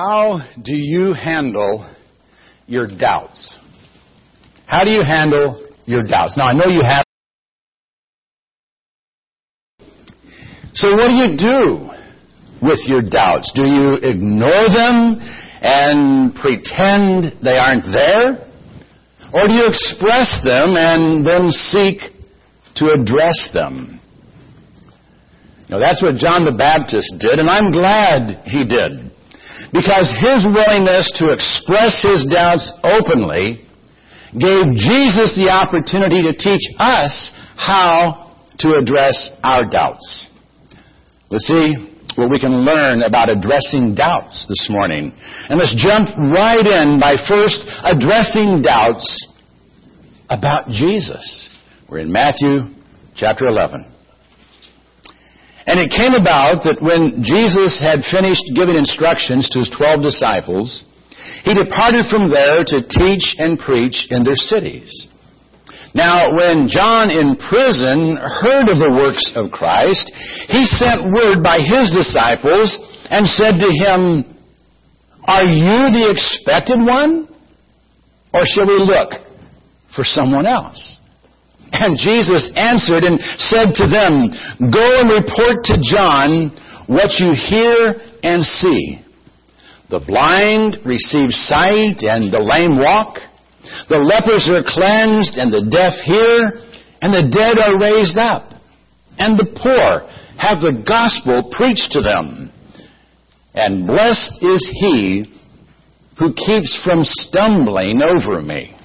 How do you handle your doubts? How do you handle your doubts? Now, I know you have. So, what do you do with your doubts? Do you ignore them and pretend they aren't there? Or do you express them and then seek to address them? Now, that's what John the Baptist did, and I'm glad he did. Because his willingness to express his doubts openly gave Jesus the opportunity to teach us how to address our doubts. Let's see what we can learn about addressing doubts this morning. And let's jump right in by first addressing doubts about Jesus. We're in Matthew chapter 11. And it came about that when Jesus had finished giving instructions to his twelve disciples, he departed from there to teach and preach in their cities. Now, when John in prison heard of the works of Christ, he sent word by his disciples and said to him, Are you the expected one? Or shall we look for someone else? And Jesus answered and said to them, Go and report to John what you hear and see. The blind receive sight and the lame walk. The lepers are cleansed and the deaf hear and the dead are raised up. And the poor have the gospel preached to them. And blessed is he who keeps from stumbling over me.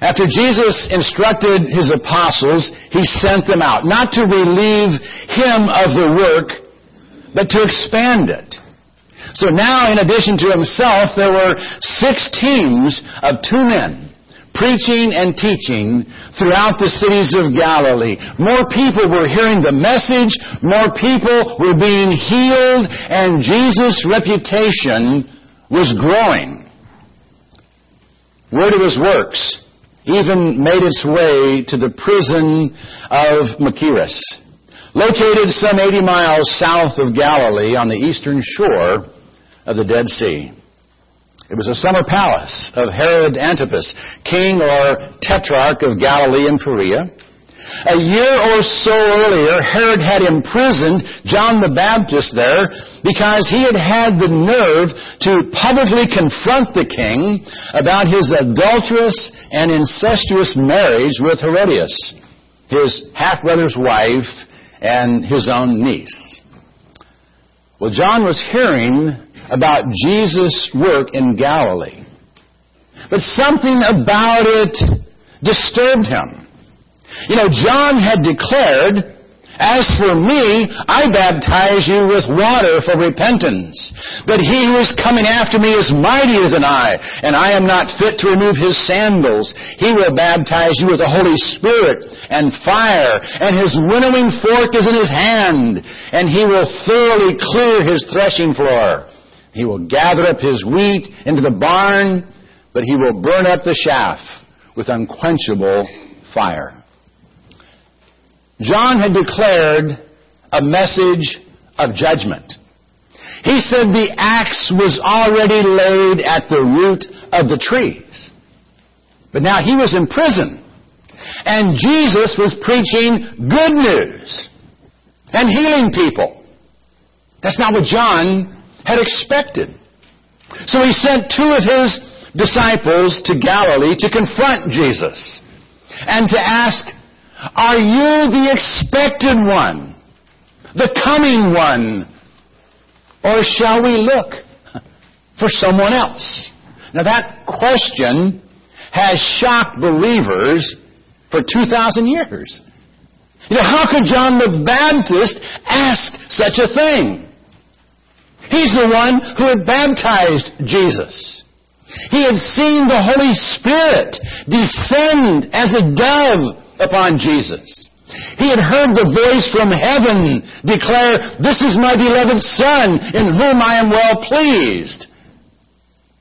After Jesus instructed his apostles, he sent them out, not to relieve him of the work, but to expand it. So now, in addition to himself, there were six teams of two men preaching and teaching throughout the cities of Galilee. More people were hearing the message, more people were being healed, and Jesus' reputation was growing. Word of his works even made its way to the prison of Machaerus, located some 80 miles south of Galilee on the eastern shore of the Dead Sea. It was a summer palace of Herod Antipas, king or tetrarch of Galilee and Perea. A year or so earlier, Herod had imprisoned John the Baptist there because he had had the nerve to publicly confront the king about his adulterous and incestuous marriage with Herodias, his half-brother's wife and his own niece. Well, John was hearing about Jesus' work in Galilee. But something about it disturbed him. You know, John had declared, As for me, I baptize you with water for repentance. But he who is coming after me is mightier than I, and I am not fit to remove his sandals. He will baptize you with the Holy Spirit and fire, and his winnowing fork is in his hand, and he will thoroughly clear his threshing floor. He will gather up his wheat into the barn, but he will burn up the chaff with unquenchable fire. John had declared a message of judgment. He said the axe was already laid at the root of the trees. But now he was in prison. And Jesus was preaching good news and healing people. That's not what John had expected. So he sent two of his disciples to Galilee to confront Jesus and to ask, are you the expected one? The coming one? Or shall we look for someone else? Now that question has shocked believers for 2,000 years. You know, how could John the Baptist ask such a thing? He's the one who had baptized Jesus. He had seen the Holy Spirit descend as a dove upon Jesus. He had heard the voice from heaven declare, This is my beloved Son, in whom I am well pleased.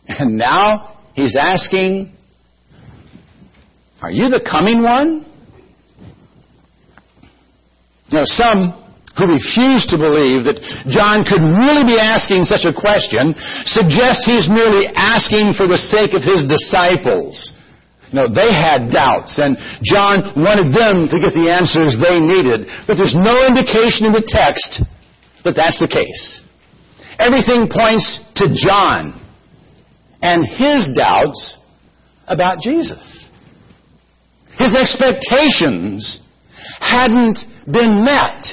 And now he's asking, Are you the coming one? Know, some who refuse to believe that John could really be asking such a question suggest he's merely asking for the sake of his disciples. No, they had doubts, and John wanted them to get the answers they needed. But there's no indication in the text that that's the case. Everything points to John and his doubts about Jesus. His expectations hadn't been met.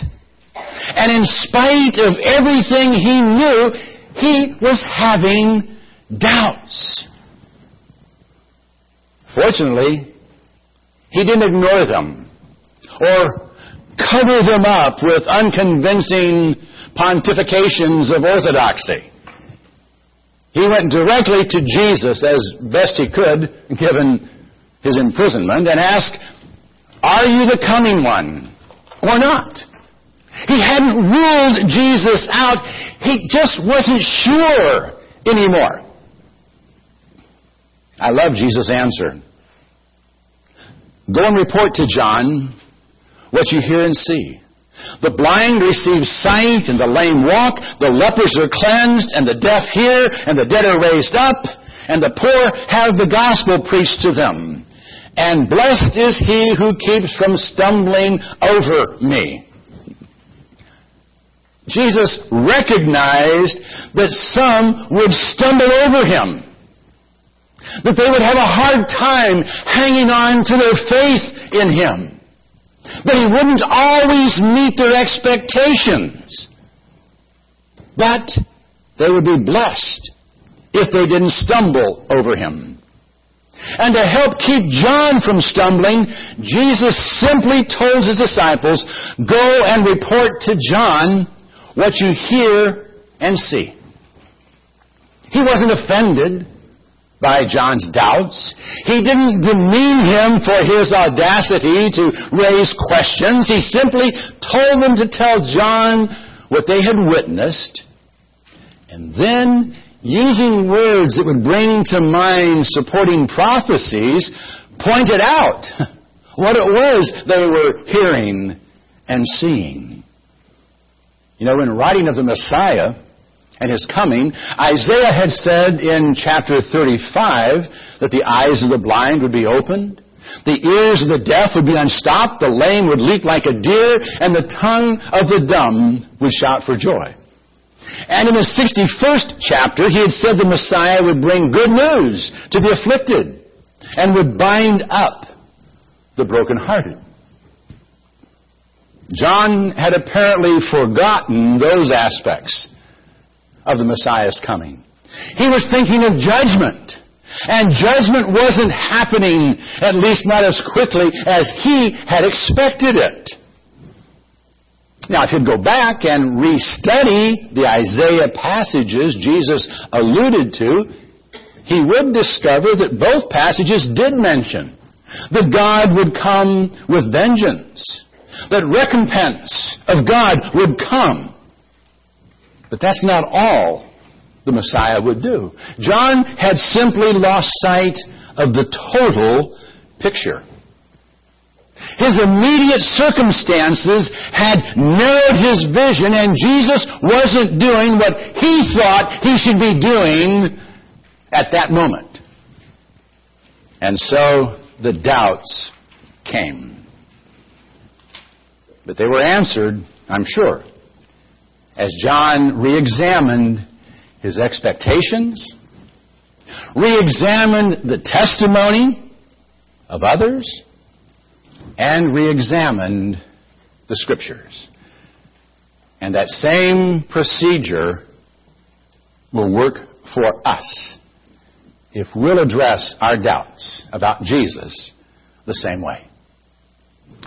And in spite of everything he knew, he was having doubts. Fortunately, he didn't ignore them or cover them up with unconvincing pontifications of orthodoxy. He went directly to Jesus as best he could, given his imprisonment, and asked, Are you the coming one or not? He hadn't ruled Jesus out. He just wasn't sure anymore. I love Jesus' answer. Go and report to John what you hear and see. The blind receive sight and the lame walk, the lepers are cleansed and the deaf hear and the dead are raised up and the poor have the gospel preached to them. And blessed is he who keeps from stumbling over me. Jesus recognized that some would stumble over him. That they would have a hard time hanging on to their faith in him. That he wouldn't always meet their expectations. But they would be blessed if they didn't stumble over him. And to help keep John from stumbling, Jesus simply told his disciples, Go and report to John what you hear and see. He wasn't offended by John's doubts. He didn't demean him for his audacity to raise questions. He simply told them to tell John what they had witnessed. And then, using words that would bring to mind supporting prophecies, pointed out what it was they were hearing and seeing. You know, in writing of the Messiah and his coming, Isaiah had said in chapter 35 that the eyes of the blind would be opened, the ears of the deaf would be unstopped, the lame would leap like a deer, and the tongue of the dumb would shout for joy. And in the 61st chapter, he had said the Messiah would bring good news to the afflicted and would bind up the brokenhearted. John had apparently forgotten those aspects of the Messiah's coming. He was thinking of judgment. And judgment wasn't happening, at least not as quickly as he had expected it. Now, if you'd go back and restudy the Isaiah passages Jesus alluded to, he would discover that both passages did mention that God would come with vengeance that recompense of God would come. But that's not all the Messiah would do. John had simply lost sight of the total picture. His immediate circumstances had narrowed his vision, and Jesus wasn't doing what he thought he should be doing at that moment. And so the doubts came. But they were answered, I'm sure, as John re examined his expectations, re examined the testimony of others, and re examined the Scriptures. And that same procedure will work for us if we'll address our doubts about Jesus the same way.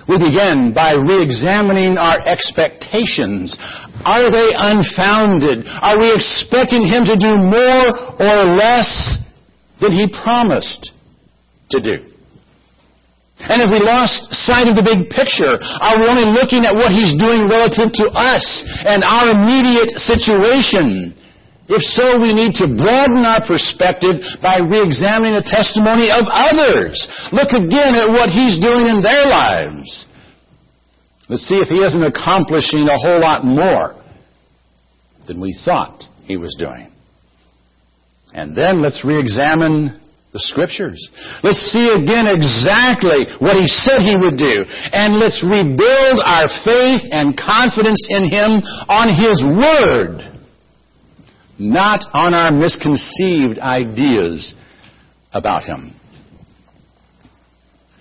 We begin by re-examining our expectations. Are they unfounded? Are we expecting Him to do more or less than He promised to do? And if we lost sight of the big picture, are we only looking at what He's doing relative to us and our immediate situation? If so, we need to broaden our perspective by re-examining the testimony of others. Look again at what He's doing in their lives. Let's see if he isn't accomplishing a whole lot more than we thought he was doing. And then let's re-examine the scriptures. Let's see again exactly what he said he would do. And let's rebuild our faith and confidence in him on his word, not on our misconceived ideas about him.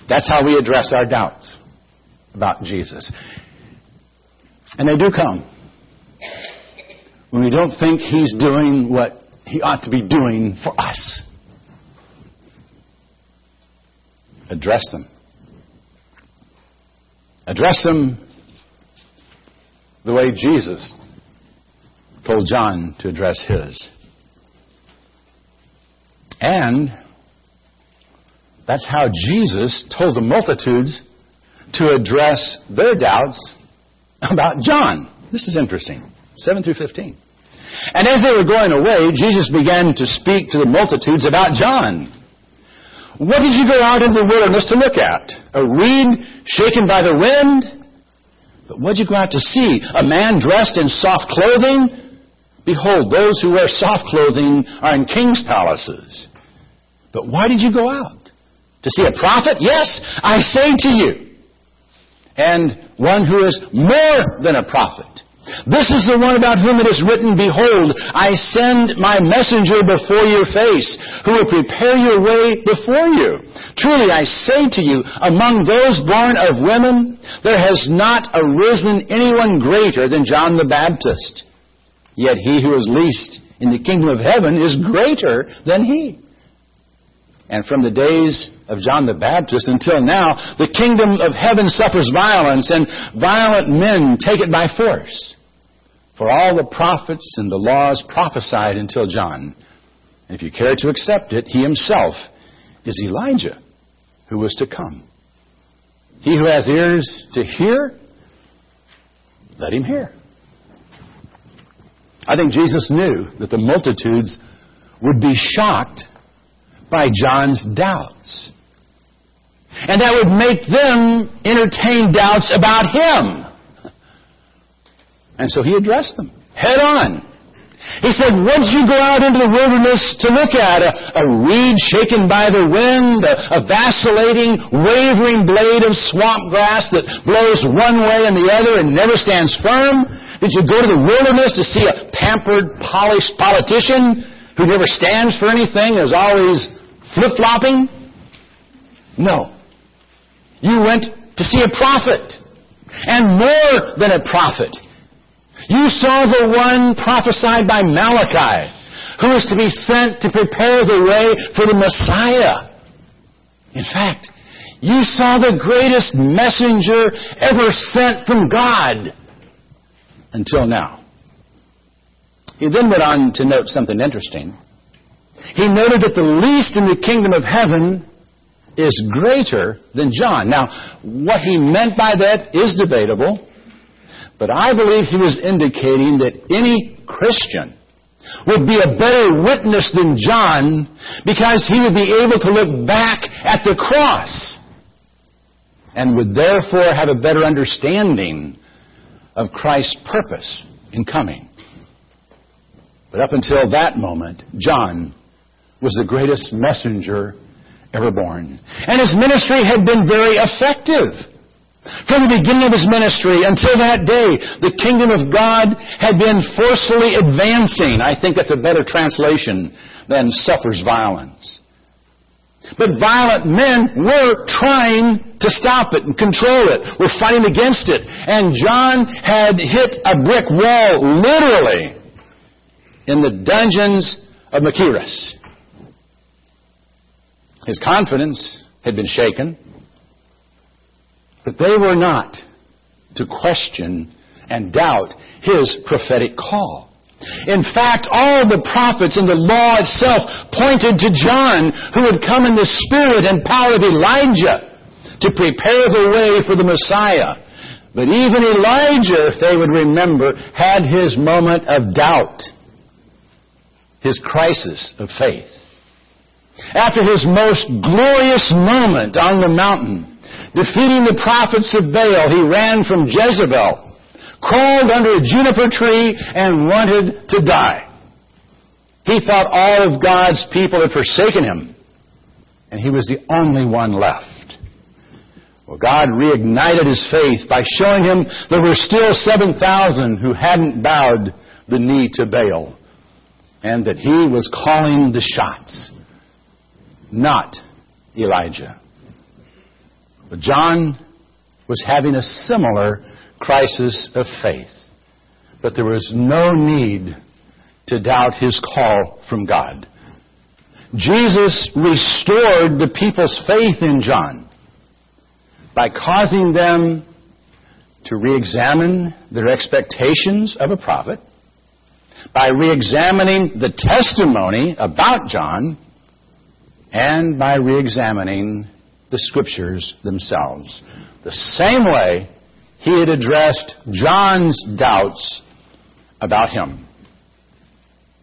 That's how we address our doubts about Jesus. And they do come when we don't think He's doing what He ought to be doing for us. Address them. Address them the way Jesus told John to address his. And that's how Jesus told the multitudes to address their doubts about John. This is interesting. 7 through 15. And as they were going away, Jesus began to speak to the multitudes about John. What did you go out into the wilderness to look at? A reed shaken by the wind? But what did you go out to see? A man dressed in soft clothing? Behold, those who wear soft clothing are in king's palaces. But why did you go out? To see a prophet? Yes, I say to you. And one who is more than a prophet. This is the one about whom it is written, Behold, I send my messenger before your face, who will prepare your way before you. Truly I say to you, among those born of women, there has not arisen anyone greater than John the Baptist. Yet he who is least in the kingdom of heaven is greater than he. And from the days of John the Baptist until now, the kingdom of heaven suffers violence, and violent men take it by force. For all the prophets and the laws prophesied until John. And if you care to accept it, he himself is Elijah who was to come. He who has ears to hear, let him hear. I think Jesus knew that the multitudes would be shocked by John's doubts. And that would make them entertain doubts about him. And so he addressed them head on. He said, Once you go out into the wilderness to look at a, a reed shaken by the wind, a, a, vacillating, wavering blade of swamp grass that blows one way and the other and never stands firm? Did you go to the wilderness to see a pampered, polished politician who never stands for anything, is always flip flopping? No. You went to see a prophet, and more than a prophet. You saw the one prophesied by Malachi, who is to be sent to prepare the way for the Messiah. In fact, you saw the greatest messenger ever sent from God until now. He then went on to note something interesting. He noted that the least in the kingdom of heaven is greater than John. Now, what he meant by that is debatable. But I believe he was indicating that any Christian would be a better witness than John because he would be able to look back at the cross and would therefore have a better understanding of Christ's purpose in coming. But up until that moment, John was the greatest messenger ever born. And his ministry had been very effective. From the beginning of his ministry until that day, the kingdom of God had been forcefully advancing. I think that's a better translation than suffers violence. But violent men were trying to stop it and control it, were fighting against it. And John had hit a brick wall, literally, in the dungeons of Machaerus. His confidence had been shaken. But they were not to question and doubt his prophetic call. In fact, all the prophets and the law itself pointed to John, who would come in the spirit and power of Elijah to prepare the way for the Messiah. But even Elijah, if they would remember, had his moment of doubt, his crisis of faith. After his most glorious moment on the mountain, Defeating the prophets of Baal, he ran from Jezebel, crawled under a juniper tree, and wanted to die. He thought all of God's people had forsaken him, and he was the only one left. Well, God reignited his faith by showing him there were still 7,000 who hadn't bowed the knee to Baal, and that he was calling the shots, not Elijah. But John was having a similar crisis of faith. But there was no need to doubt his call from God. Jesus restored the people's faith in John by causing them to re-examine their expectations of a prophet, by re-examining the testimony about John, and by re-examining the scriptures themselves. The same way he had addressed John's doubts about him.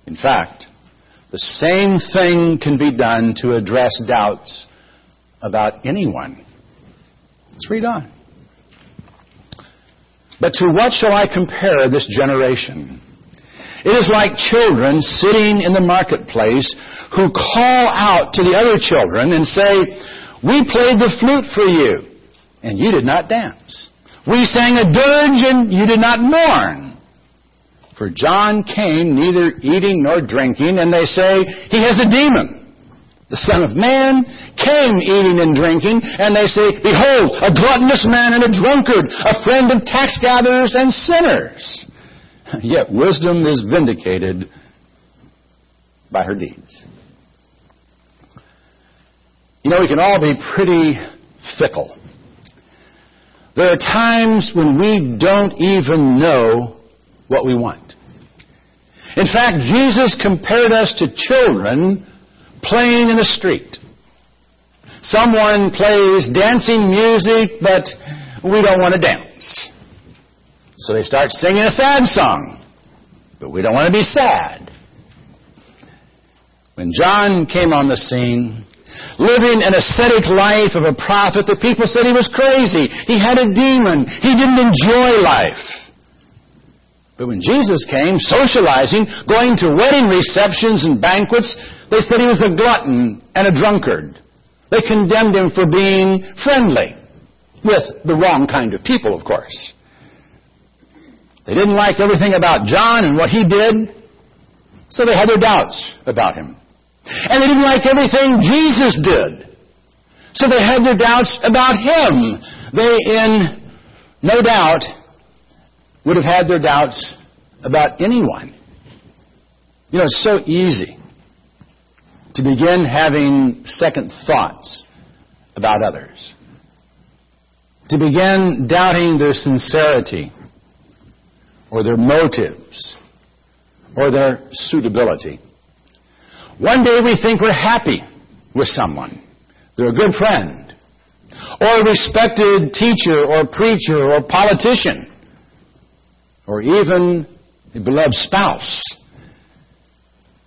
In fact, the same thing can be done to address doubts about anyone. Let's read on. But to what shall I compare this generation? It is like children sitting in the marketplace who call out to the other children and say, We played the flute for you, and you did not dance. We sang a dirge, and you did not mourn. For John came neither eating nor drinking, and they say, He has a demon. The Son of Man came eating and drinking, and they say, Behold, a gluttonous man and a drunkard, a friend of tax gatherers and sinners. Yet wisdom is vindicated by her deeds. You know, we can all be pretty fickle. There are times when we don't even know what we want. In fact, Jesus compared us to children playing in the street. Someone plays dancing music, but we don't want to dance. So they start singing a sad song, but we don't want to be sad. When John came on the scene, living an ascetic life of a prophet, the people said he was crazy. He had a demon. He didn't enjoy life. But when Jesus came, socializing, going to wedding receptions and banquets, they said he was a glutton and a drunkard. They condemned him for being friendly with the wrong kind of people, of course. They didn't like everything about John and what he did, so they had their doubts about him. And they didn't like everything Jesus did, so they had their doubts about him. They, in no doubt, would have had their doubts about anyone. You know, it's so easy to begin having second thoughts about others, to begin doubting their sincerity or their motives or their suitability. One day we think we're happy with someone. They're a good friend or a respected teacher or preacher or politician or even a beloved spouse.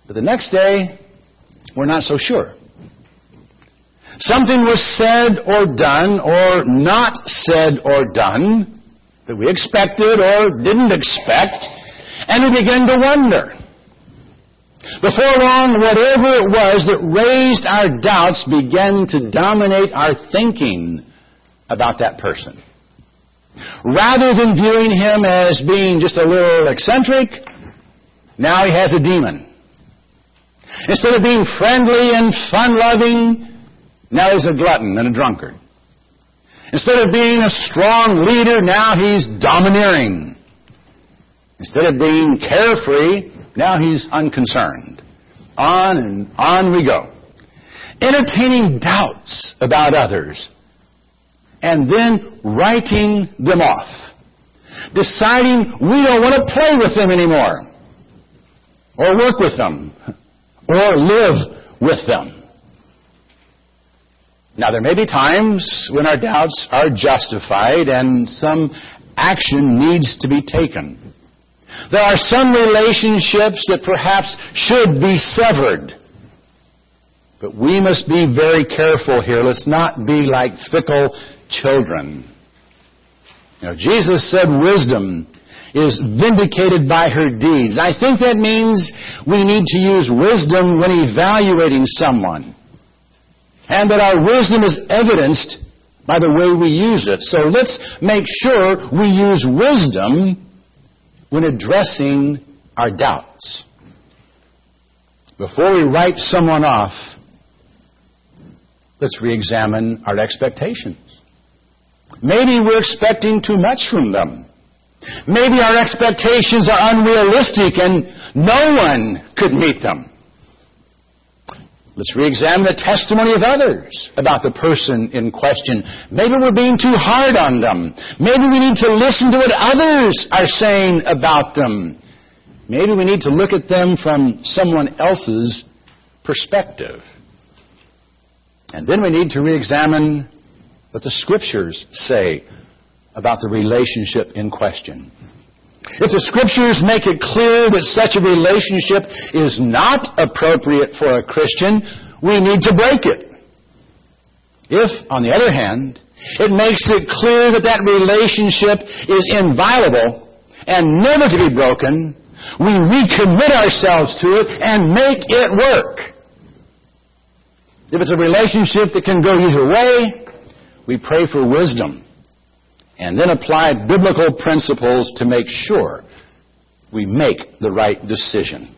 But the next day, we're not so sure. Something was said or done or not said or done that we expected or didn't expect, and we begin to wonder. Before long, whatever it was that raised our doubts began to dominate our thinking about that person. Rather than viewing him as being just a little eccentric, now he has a demon. Instead of being friendly and fun loving, now he's a glutton and a drunkard. Instead of being a strong leader, now he's domineering. Instead of being carefree, now he's unconcerned. On and on we go. Entertaining doubts about others and then writing them off. Deciding we don't want to play with them anymore, or work with them, or live with them. Now, there may be times when our doubts are justified and some action needs to be taken. There are some relationships that perhaps should be severed. But we must be very careful here. Let's not be like fickle children. Know, Jesus said wisdom is vindicated by her deeds. I think that means we need to use wisdom when evaluating someone. And that our wisdom is evidenced by the way we use it. So let's make sure we use wisdom when addressing our doubts. Before we write someone off, let's re-examine our expectations. Maybe we're expecting too much from them. Maybe our expectations are unrealistic and no one could meet them. Let's re-examine the testimony of others about the person in question. Maybe we're being too hard on them. Maybe we need to listen to what others are saying about them. Maybe we need to look at them from someone else's perspective. And then we need to re-examine what the scriptures say about the relationship in question. If the scriptures make it clear that such a relationship is not appropriate for a Christian, we need to break it. If, on the other hand, it makes it clear that that relationship is inviolable and never to be broken, we recommit ourselves to it and make it work. If it's a relationship that can go either way, we pray for wisdom and then apply biblical principles to make sure we make the right decision.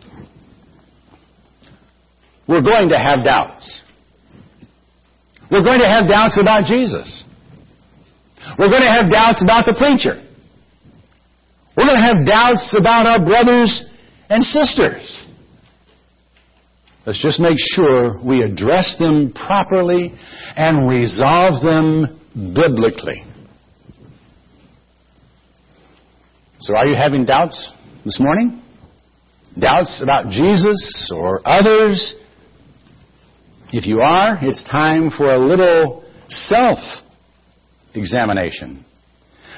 We're going to have doubts. We're going to have doubts about Jesus. We're going to have doubts about the preacher. We're going to have doubts about our brothers and sisters. Let's just make sure we address them properly and resolve them biblically. So are you having doubts this morning? Doubts about Jesus or others? If you are, it's time for a little self examination.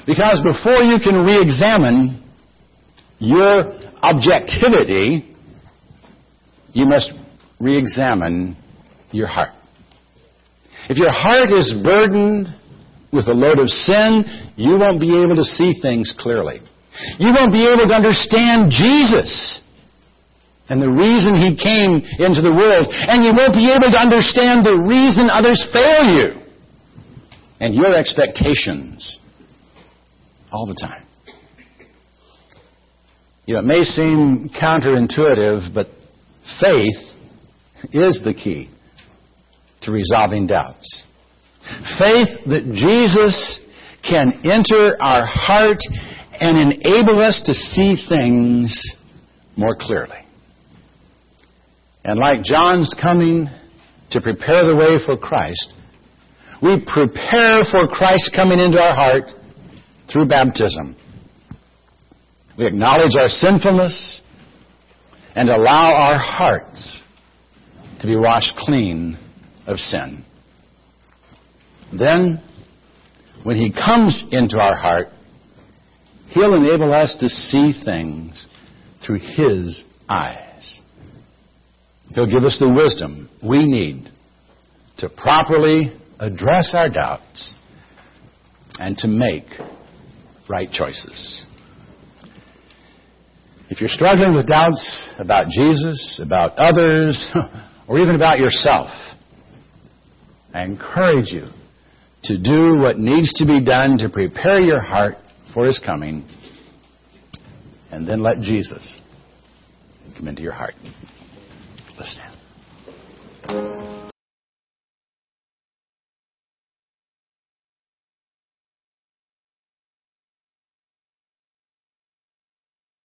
Because before you can re examine your objectivity, you must re examine your heart. If your heart is burdened with a load of sin, you won't be able to see things clearly. You won't be able to understand Jesus and the reason He came into the world. And you won't be able to understand the reason others fail you and your expectations all the time. You know, it may seem counterintuitive, but faith is the key to resolving doubts. Faith that Jesus can enter our heart and enable us to see things more clearly. And like John's coming to prepare the way for Christ, we prepare for Christ coming into our heart through baptism. We acknowledge our sinfulness and allow our hearts to be washed clean of sin. Then, when He comes into our heart, He'll enable us to see things through His eyes. He'll give us the wisdom we need to properly address our doubts and to make right choices. If you're struggling with doubts about Jesus, about others, or even about yourself, I encourage you to do what needs to be done to prepare your heart for his coming, and then let Jesus come into your heart. Let's stand.